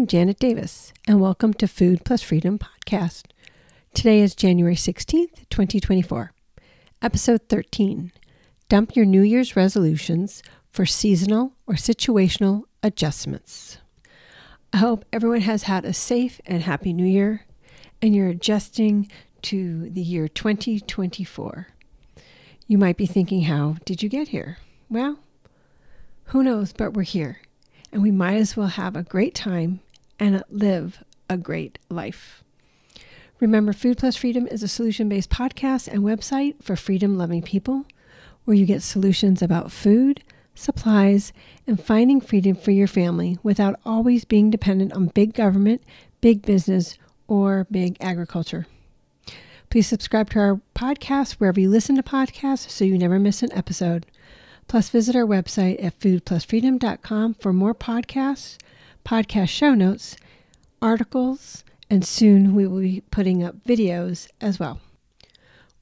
I'm Janet Davis, and welcome to Food Plus Freedom Podcast. Today is January 16th, 2024, episode 13 Dump Your New Year's Resolutions for Seasonal or Situational Adjustments. I hope everyone has had a safe and happy new year, and you're adjusting to the year 2024. You might be thinking, How did you get here? Well, who knows, but we're here and we might as well have a great time and live a great life. Remember, Food Plus Freedom is a solution based podcast and website for freedom loving people where you get solutions about food, supplies, and finding freedom for your family without always being dependent on big government, big business, or big agriculture. Please subscribe to our podcast wherever you listen to podcasts so you never miss an episode. Plus, visit our website at foodplusfreedom.com for more podcasts, podcast show notes, articles, and soon we will be putting up videos as well.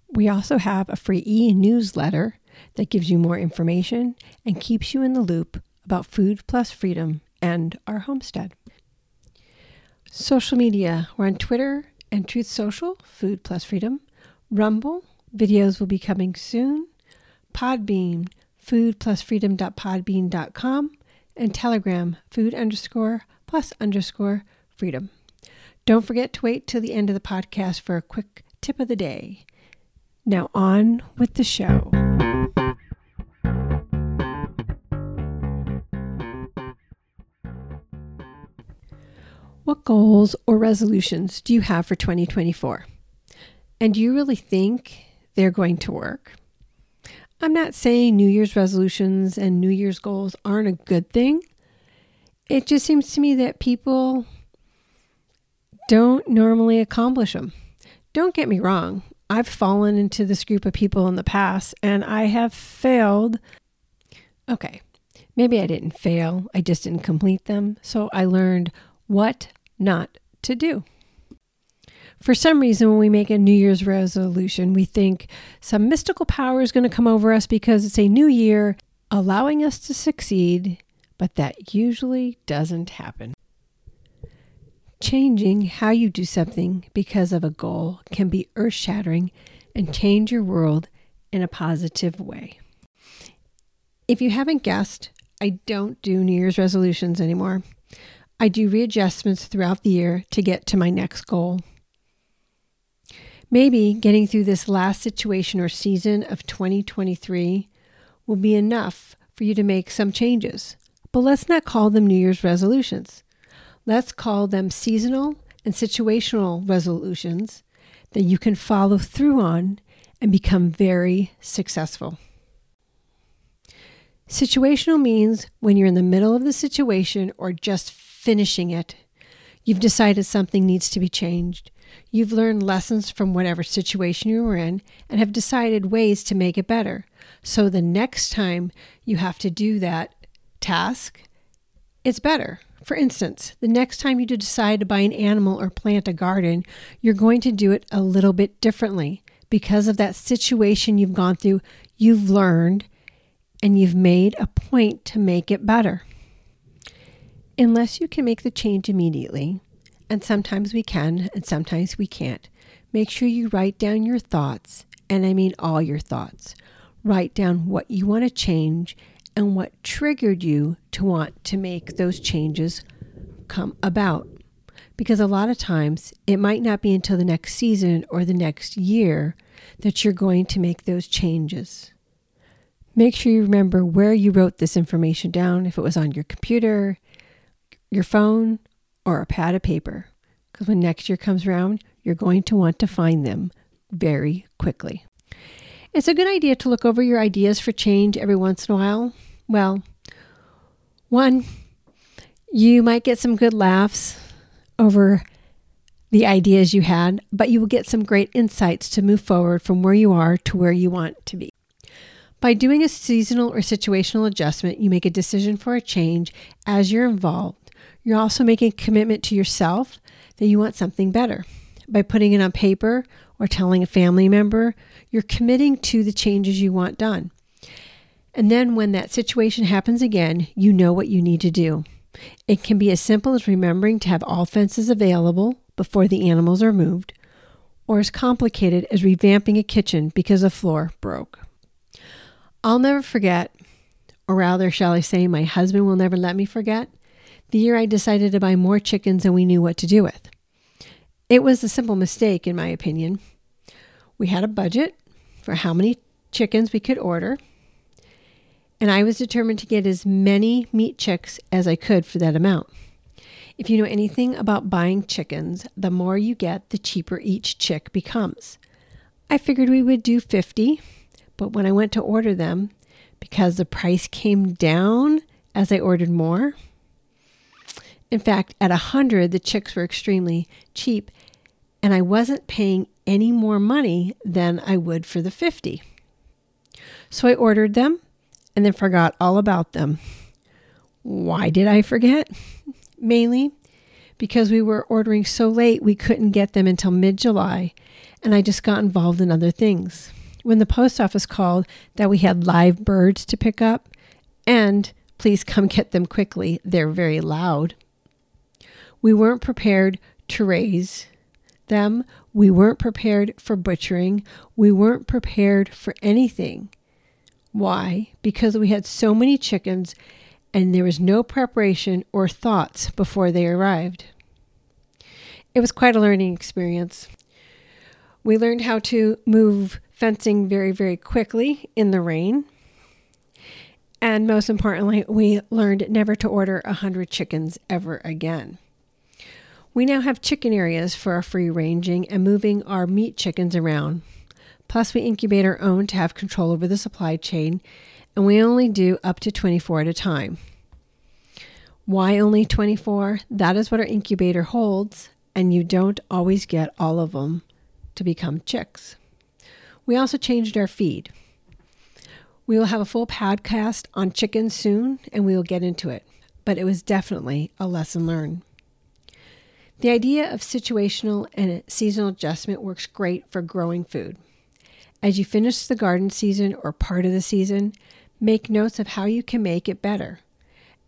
We also have a free e newsletter that gives you more information and keeps you in the loop about Food Plus Freedom and our homestead. Social media. We're on Twitter and Truth Social, Food Plus Freedom, Rumble, videos will be coming soon, Podbean, foodplusfreedom.podbean.com, and Telegram, food underscore plus underscore freedom. Don't forget to wait till the end of the podcast for a quick tip of the day. Now, on with the show. What goals or resolutions do you have for 2024? And do you really think they're going to work? I'm not saying New Year's resolutions and New Year's goals aren't a good thing. It just seems to me that people don't normally accomplish them. Don't get me wrong, I've fallen into this group of people in the past and I have failed. Okay, maybe I didn't fail, I just didn't complete them. So I learned what not to do. For some reason, when we make a New Year's resolution, we think some mystical power is going to come over us because it's a new year, allowing us to succeed, but that usually doesn't happen. Changing how you do something because of a goal can be earth shattering and change your world in a positive way. If you haven't guessed, I don't do New Year's resolutions anymore. I do readjustments throughout the year to get to my next goal. Maybe getting through this last situation or season of 2023 will be enough for you to make some changes. But let's not call them New Year's resolutions. Let's call them seasonal and situational resolutions that you can follow through on and become very successful. Situational means when you're in the middle of the situation or just finishing it, you've decided something needs to be changed. You've learned lessons from whatever situation you were in and have decided ways to make it better. So the next time you have to do that task, it's better. For instance, the next time you decide to buy an animal or plant a garden, you're going to do it a little bit differently because of that situation you've gone through. You've learned and you've made a point to make it better. Unless you can make the change immediately, and sometimes we can, and sometimes we can't. Make sure you write down your thoughts, and I mean all your thoughts. Write down what you want to change and what triggered you to want to make those changes come about. Because a lot of times it might not be until the next season or the next year that you're going to make those changes. Make sure you remember where you wrote this information down, if it was on your computer, your phone, or a pad of paper because when next year comes around, you're going to want to find them very quickly. It's a good idea to look over your ideas for change every once in a while. Well, one, you might get some good laughs over the ideas you had, but you will get some great insights to move forward from where you are to where you want to be. By doing a seasonal or situational adjustment, you make a decision for a change as you're involved you're also making a commitment to yourself that you want something better. By putting it on paper or telling a family member, you're committing to the changes you want done. And then when that situation happens again, you know what you need to do. It can be as simple as remembering to have all fences available before the animals are moved, or as complicated as revamping a kitchen because a floor broke. I'll never forget, or rather, shall I say, my husband will never let me forget, the year I decided to buy more chickens than we knew what to do with. It was a simple mistake, in my opinion. We had a budget for how many chickens we could order, and I was determined to get as many meat chicks as I could for that amount. If you know anything about buying chickens, the more you get, the cheaper each chick becomes. I figured we would do 50, but when I went to order them, because the price came down as I ordered more, in fact, at a 100, the chicks were extremely cheap, and I wasn't paying any more money than I would for the 50. So I ordered them and then forgot all about them. Why did I forget? Mainly because we were ordering so late we couldn't get them until mid July, and I just got involved in other things. When the post office called that we had live birds to pick up, and please come get them quickly, they're very loud. We weren't prepared to raise them. We weren't prepared for butchering. We weren't prepared for anything. Why? Because we had so many chickens and there was no preparation or thoughts before they arrived. It was quite a learning experience. We learned how to move fencing very, very quickly in the rain. And most importantly, we learned never to order a 100 chickens ever again. We now have chicken areas for our free ranging and moving our meat chickens around. Plus, we incubate our own to have control over the supply chain, and we only do up to 24 at a time. Why only 24? That is what our incubator holds, and you don't always get all of them to become chicks. We also changed our feed. We will have a full podcast on chickens soon, and we will get into it, but it was definitely a lesson learned. The idea of situational and seasonal adjustment works great for growing food. As you finish the garden season or part of the season, make notes of how you can make it better.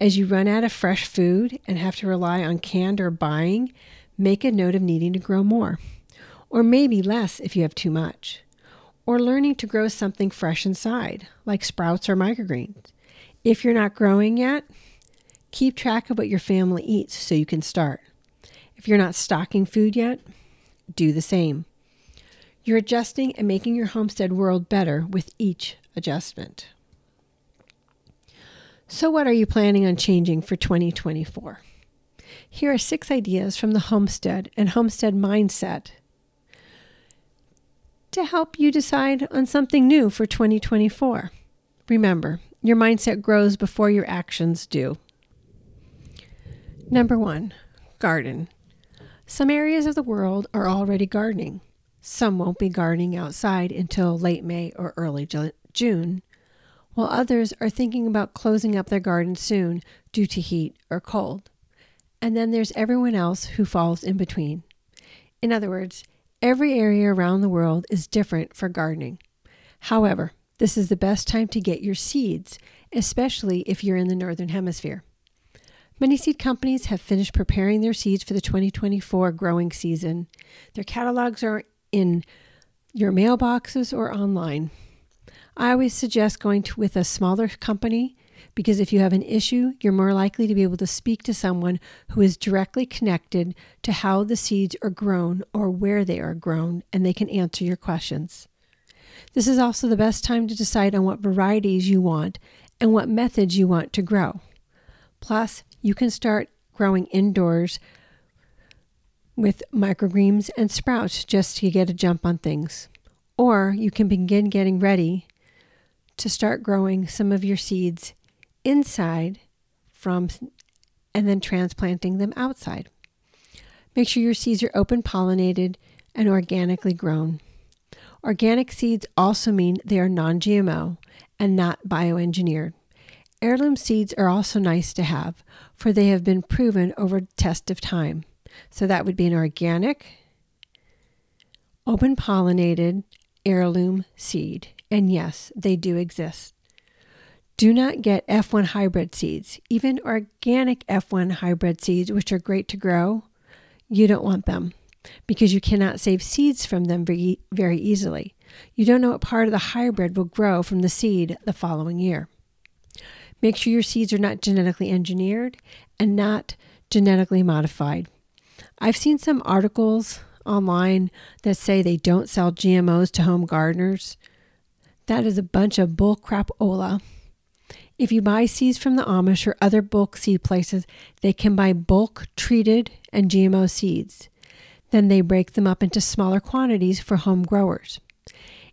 As you run out of fresh food and have to rely on canned or buying, make a note of needing to grow more, or maybe less if you have too much, or learning to grow something fresh inside, like sprouts or microgreens. If you're not growing yet, keep track of what your family eats so you can start. If you're not stocking food yet, do the same. You're adjusting and making your homestead world better with each adjustment. So, what are you planning on changing for 2024? Here are six ideas from the homestead and homestead mindset to help you decide on something new for 2024. Remember, your mindset grows before your actions do. Number one, garden. Some areas of the world are already gardening. Some won't be gardening outside until late May or early June, while others are thinking about closing up their garden soon due to heat or cold. And then there's everyone else who falls in between. In other words, every area around the world is different for gardening. However, this is the best time to get your seeds, especially if you're in the Northern Hemisphere. Many seed companies have finished preparing their seeds for the 2024 growing season. Their catalogs are in your mailboxes or online. I always suggest going to, with a smaller company because if you have an issue, you're more likely to be able to speak to someone who is directly connected to how the seeds are grown or where they are grown, and they can answer your questions. This is also the best time to decide on what varieties you want and what methods you want to grow. Plus, you can start growing indoors with microgreens and sprouts just to get a jump on things. Or you can begin getting ready to start growing some of your seeds inside from and then transplanting them outside. Make sure your seeds are open pollinated and organically grown. Organic seeds also mean they are non GMO and not bioengineered. Heirloom seeds are also nice to have, for they have been proven over test of time. So that would be an organic, open pollinated heirloom seed. And yes, they do exist. Do not get F1 hybrid seeds. Even organic F1 hybrid seeds, which are great to grow, you don't want them because you cannot save seeds from them very, very easily. You don't know what part of the hybrid will grow from the seed the following year. Make sure your seeds are not genetically engineered and not genetically modified. I've seen some articles online that say they don't sell GMOs to home gardeners. That is a bunch of bullcrap ola. If you buy seeds from the Amish or other bulk seed places, they can buy bulk treated and GMO seeds. Then they break them up into smaller quantities for home growers.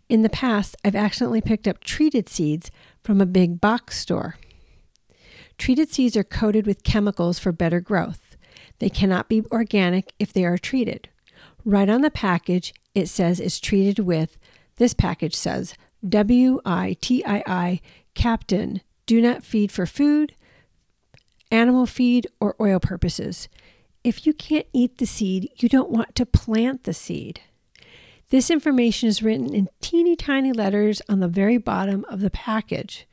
In the past, I've accidentally picked up treated seeds from a big box store. Treated seeds are coated with chemicals for better growth. They cannot be organic if they are treated. Right on the package, it says it's treated with, this package says, W I T I I Captan, do not feed for food, animal feed, or oil purposes. If you can't eat the seed, you don't want to plant the seed. This information is written in teeny tiny letters on the very bottom of the package.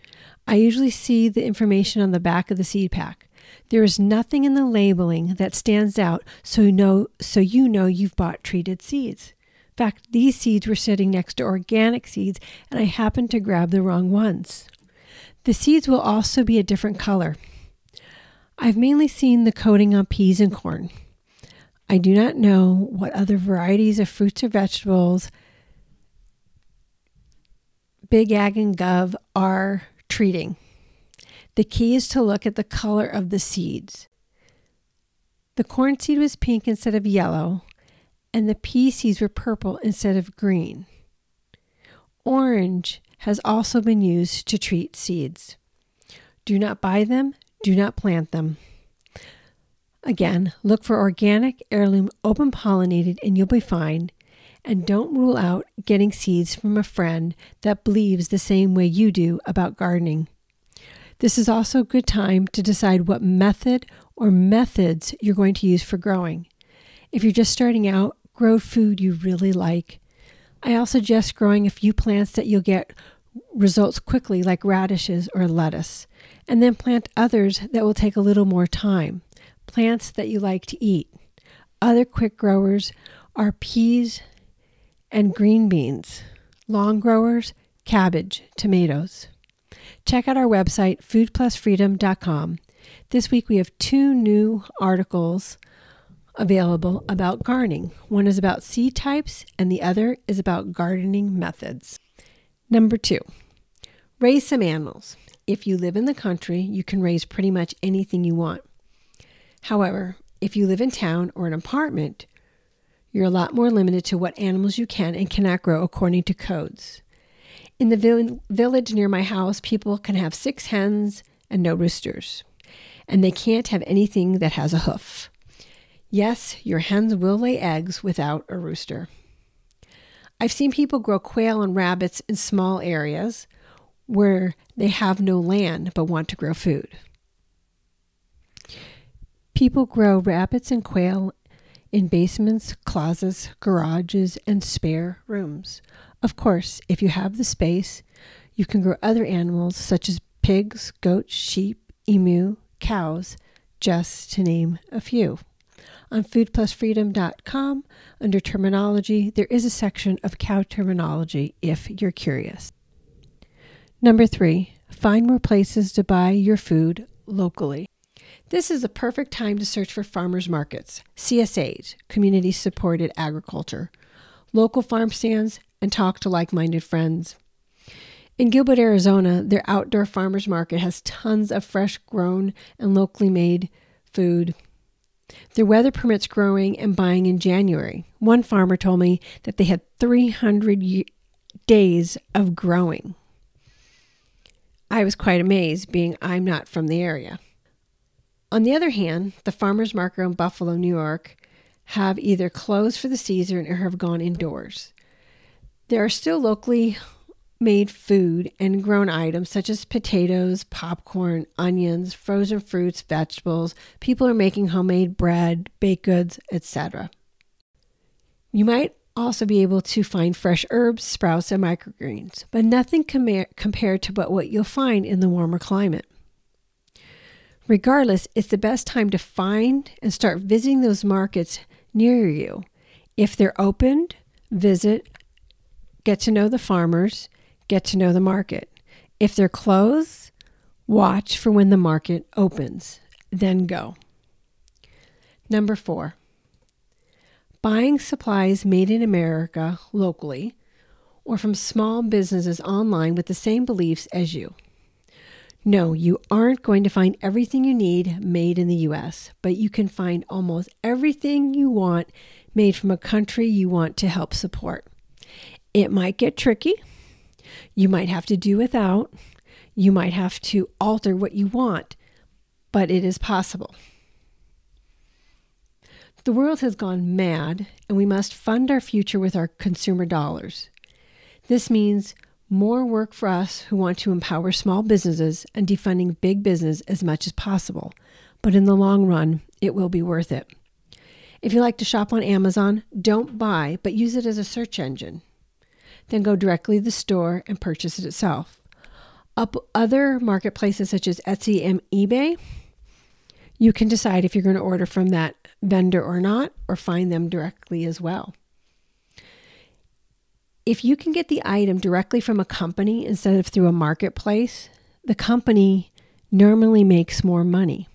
I usually see the information on the back of the seed pack. There is nothing in the labeling that stands out so you know so you know you've bought treated seeds. In fact, these seeds were sitting next to organic seeds and I happened to grab the wrong ones. The seeds will also be a different color. I've mainly seen the coating on peas and corn. I do not know what other varieties of fruits or vegetables Big Ag and Gov are treating. The key is to look at the color of the seeds. The corn seed was pink instead of yellow, and the pea seeds were purple instead of green. Orange has also been used to treat seeds. Do not buy them, do not plant them. Again, look for organic, heirloom, open pollinated, and you'll be fine. And don't rule out getting seeds from a friend that believes the same way you do about gardening. This is also a good time to decide what method or methods you're going to use for growing. If you're just starting out, grow food you really like. I also suggest growing a few plants that you'll get results quickly, like radishes or lettuce, and then plant others that will take a little more time. Plants that you like to eat. Other quick growers are peas and green beans. Long growers, cabbage, tomatoes. Check out our website, foodplusfreedom.com. This week we have two new articles available about gardening. One is about seed types, and the other is about gardening methods. Number two, raise some animals. If you live in the country, you can raise pretty much anything you want. However, if you live in town or an apartment, you're a lot more limited to what animals you can and cannot grow according to codes. In the vill- village near my house, people can have six hens and no roosters, and they can't have anything that has a hoof. Yes, your hens will lay eggs without a rooster. I've seen people grow quail and rabbits in small areas where they have no land but want to grow food. People grow rabbits and quail in basements, closets, garages, and spare rooms. Of course, if you have the space, you can grow other animals such as pigs, goats, sheep, emu, cows, just to name a few. On foodplusfreedom.com, under terminology, there is a section of cow terminology if you're curious. Number three, find more places to buy your food locally. This is a perfect time to search for farmers markets, CSAs, community supported agriculture, local farm stands, and talk to like minded friends. In Gilbert, Arizona, their outdoor farmers market has tons of fresh grown and locally made food. Their weather permits growing and buying in January. One farmer told me that they had 300 days of growing. I was quite amazed, being I'm not from the area. On the other hand, the farmers market in Buffalo, New York, have either closed for the season or have gone indoors. There are still locally made food and grown items such as potatoes, popcorn, onions, frozen fruits, vegetables. People are making homemade bread, baked goods, etc. You might also be able to find fresh herbs, sprouts, and microgreens, but nothing com- compared to what, what you'll find in the warmer climate. Regardless, it's the best time to find and start visiting those markets near you. If they're opened, visit, get to know the farmers, get to know the market. If they're closed, watch for when the market opens, then go. Number four, buying supplies made in America locally or from small businesses online with the same beliefs as you. No, you aren't going to find everything you need made in the US, but you can find almost everything you want made from a country you want to help support. It might get tricky. You might have to do without. You might have to alter what you want, but it is possible. The world has gone mad, and we must fund our future with our consumer dollars. This means more work for us who want to empower small businesses and defunding big business as much as possible. But in the long run, it will be worth it. If you like to shop on Amazon, don't buy, but use it as a search engine. Then go directly to the store and purchase it itself. Up other marketplaces such as Etsy and eBay, you can decide if you're going to order from that vendor or not, or find them directly as well. If you can get the item directly from a company instead of through a marketplace, the company normally makes more money.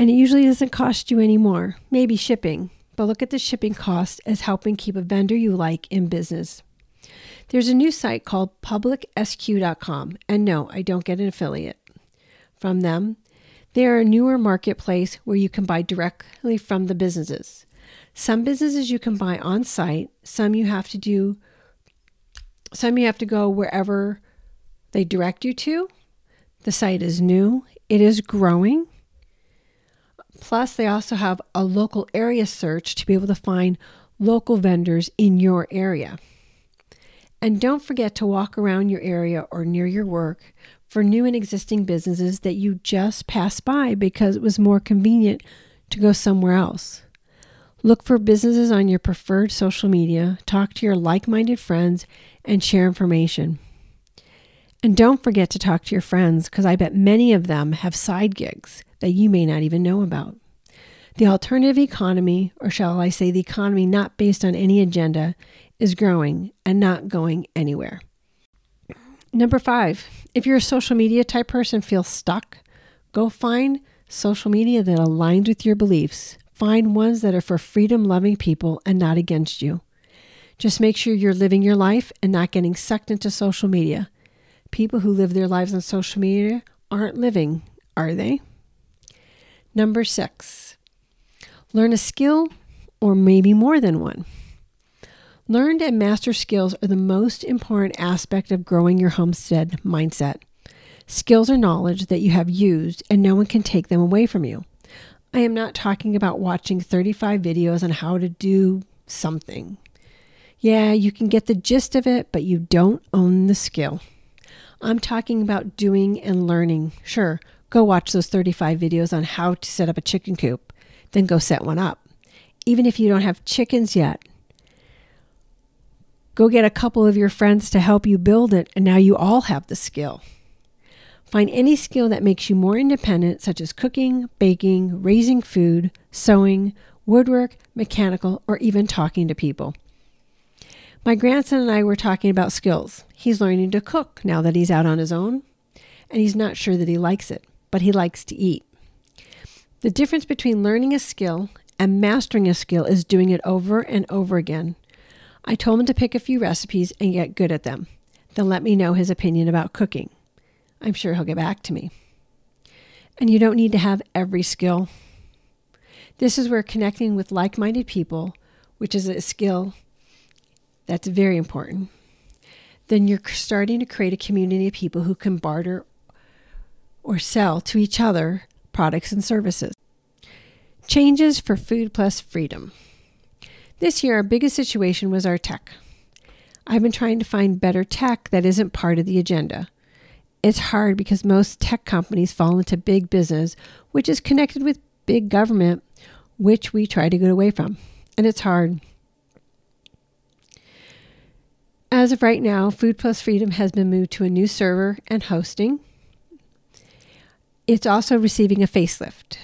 And it usually doesn't cost you any more, maybe shipping, but look at the shipping cost as helping keep a vendor you like in business. There's a new site called publicsq.com, and no, I don't get an affiliate from them. They are a newer marketplace where you can buy directly from the businesses. Some businesses you can buy on site, some you have to do some you have to go wherever they direct you to. The site is new, it is growing. Plus, they also have a local area search to be able to find local vendors in your area. And don't forget to walk around your area or near your work for new and existing businesses that you just passed by because it was more convenient to go somewhere else. Look for businesses on your preferred social media, talk to your like minded friends, and share information. And don't forget to talk to your friends because I bet many of them have side gigs that you may not even know about. The alternative economy, or shall I say the economy not based on any agenda, is growing and not going anywhere. Number five, if you're a social media type person, feel stuck, go find social media that aligns with your beliefs. Find ones that are for freedom loving people and not against you. Just make sure you're living your life and not getting sucked into social media. People who live their lives on social media aren't living, are they? Number six, learn a skill or maybe more than one. Learned and master skills are the most important aspect of growing your homestead mindset. Skills are knowledge that you have used and no one can take them away from you. I am not talking about watching 35 videos on how to do something. Yeah, you can get the gist of it, but you don't own the skill. I'm talking about doing and learning. Sure, go watch those 35 videos on how to set up a chicken coop, then go set one up. Even if you don't have chickens yet, Go get a couple of your friends to help you build it, and now you all have the skill. Find any skill that makes you more independent, such as cooking, baking, raising food, sewing, woodwork, mechanical, or even talking to people. My grandson and I were talking about skills. He's learning to cook now that he's out on his own, and he's not sure that he likes it, but he likes to eat. The difference between learning a skill and mastering a skill is doing it over and over again I told him to pick a few recipes and get good at them, then let me know his opinion about cooking. I'm sure he'll get back to me. And you don't need to have every skill. This is where connecting with like minded people, which is a skill that's very important, then you're starting to create a community of people who can barter or sell to each other products and services. Changes for Food Plus Freedom. This year, our biggest situation was our tech. I've been trying to find better tech that isn't part of the agenda. It's hard because most tech companies fall into big business, which is connected with big government, which we try to get away from. and it's hard. As of right now, Food Plus Freedom has been moved to a new server and hosting. It's also receiving a facelift.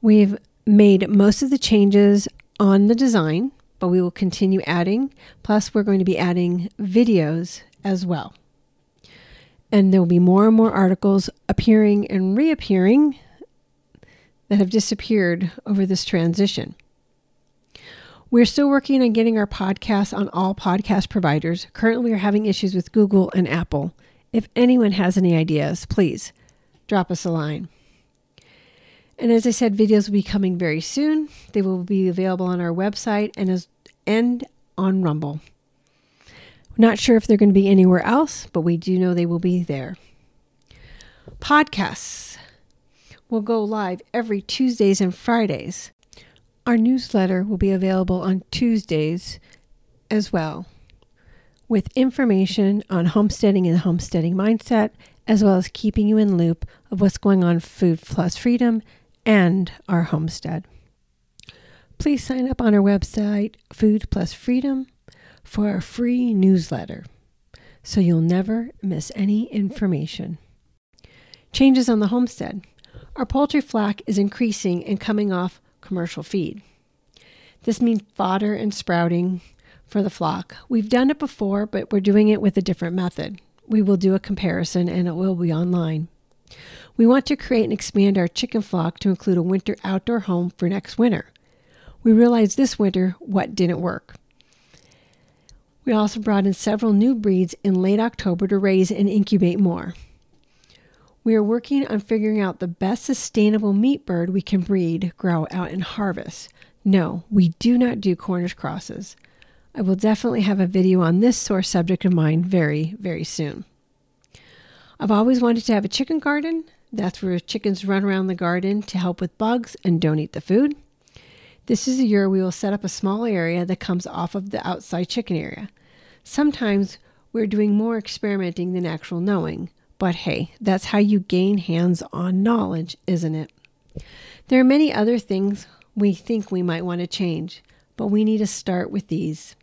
We've made most of the changes on the design, but we will continue adding. Plus, we're going to be adding videos as well. And there will be more and more articles appearing and reappearing that have disappeared over this transition. We're still working on getting our podcasts on all podcast providers. Currently, we're having issues with Google and Apple. If anyone has any ideas, please drop us a line. And as I said, videos will be coming very soon. They will be available on our website and as and on Rumble. Not sure if they're going to be anywhere else, but we do know they will be there. Podcasts will go live every Tuesdays and Fridays. Our newsletter will be available on Tuesdays as well, with information on homesteading and the homesteading mindset, as well as keeping you in loop of what's going on Food Plus Freedom and our homestead. Please sign up on our website, Food Plus Freedom, for our free newsletter so you'll never miss any information. Changes on the homestead. Our poultry flock is increasing and coming off commercial feed. This means fodder and sprouting for the flock. We've done it before, but we're doing it with a different method. We will do a comparison and it will be online. We want to create and expand our chicken flock to include a winter outdoor home for next winter. We realized this winter what didn't work. We also brought in several new breeds in late October to raise and incubate more. We are working on figuring out the best sustainable meat bird we can breed, grow out, and harvest. No, we do not do Cornish crosses. I will definitely have a video on this sore subject of mine very, very soon. I've always wanted to have a chicken garden. That's where chickens run around the garden to help with bugs and don't eat the food. This is a year we will set up a small area that comes off of the outside chicken area. Sometimes we're doing more experimenting than actual knowing, but hey, that's how you gain hands on knowledge, isn't it? There are many other things we think we might want to change, but we need to start with these.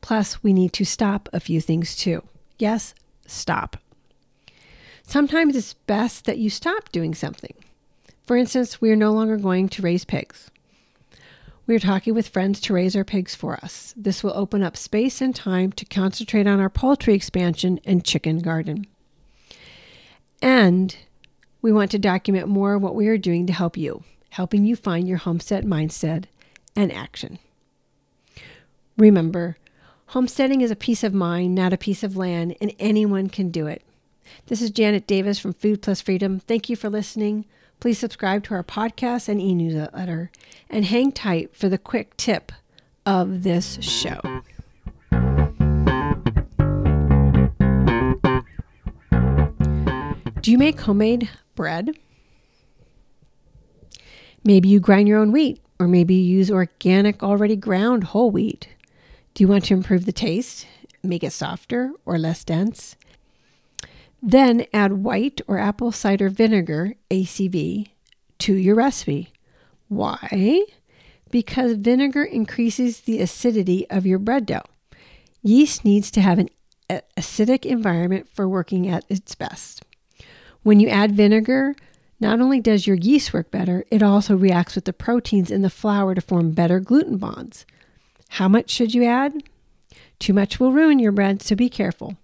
Plus, we need to stop a few things too. Yes, stop. Sometimes it's best that you stop doing something. For instance, we are no longer going to raise pigs. We are talking with friends to raise our pigs for us. This will open up space and time to concentrate on our poultry expansion and chicken garden. And we want to document more of what we are doing to help you, helping you find your homestead mindset and action. Remember, homesteading is a piece of mind, not a piece of land, and anyone can do it. This is Janet Davis from Food Plus Freedom. Thank you for listening. Please subscribe to our podcast and e newsletter and hang tight for the quick tip of this show. Do you make homemade bread? Maybe you grind your own wheat, or maybe you use organic, already ground whole wheat. Do you want to improve the taste, make it softer or less dense? Then add white or apple cider vinegar, ACV, to your recipe. Why? Because vinegar increases the acidity of your bread dough. Yeast needs to have an acidic environment for working at its best. When you add vinegar, not only does your yeast work better, it also reacts with the proteins in the flour to form better gluten bonds. How much should you add? Too much will ruin your bread, so be careful.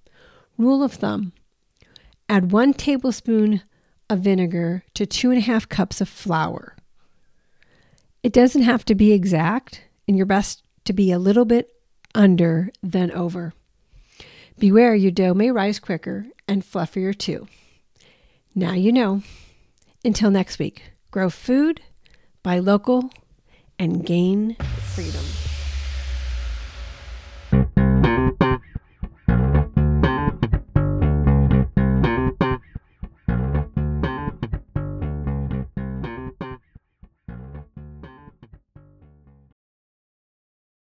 Rule of thumb Add one tablespoon of vinegar to two and a half cups of flour. It doesn't have to be exact, and your best to be a little bit under than over. Beware, your dough may rise quicker and fluffier too. Now you know. Until next week, grow food, buy local, and gain freedom.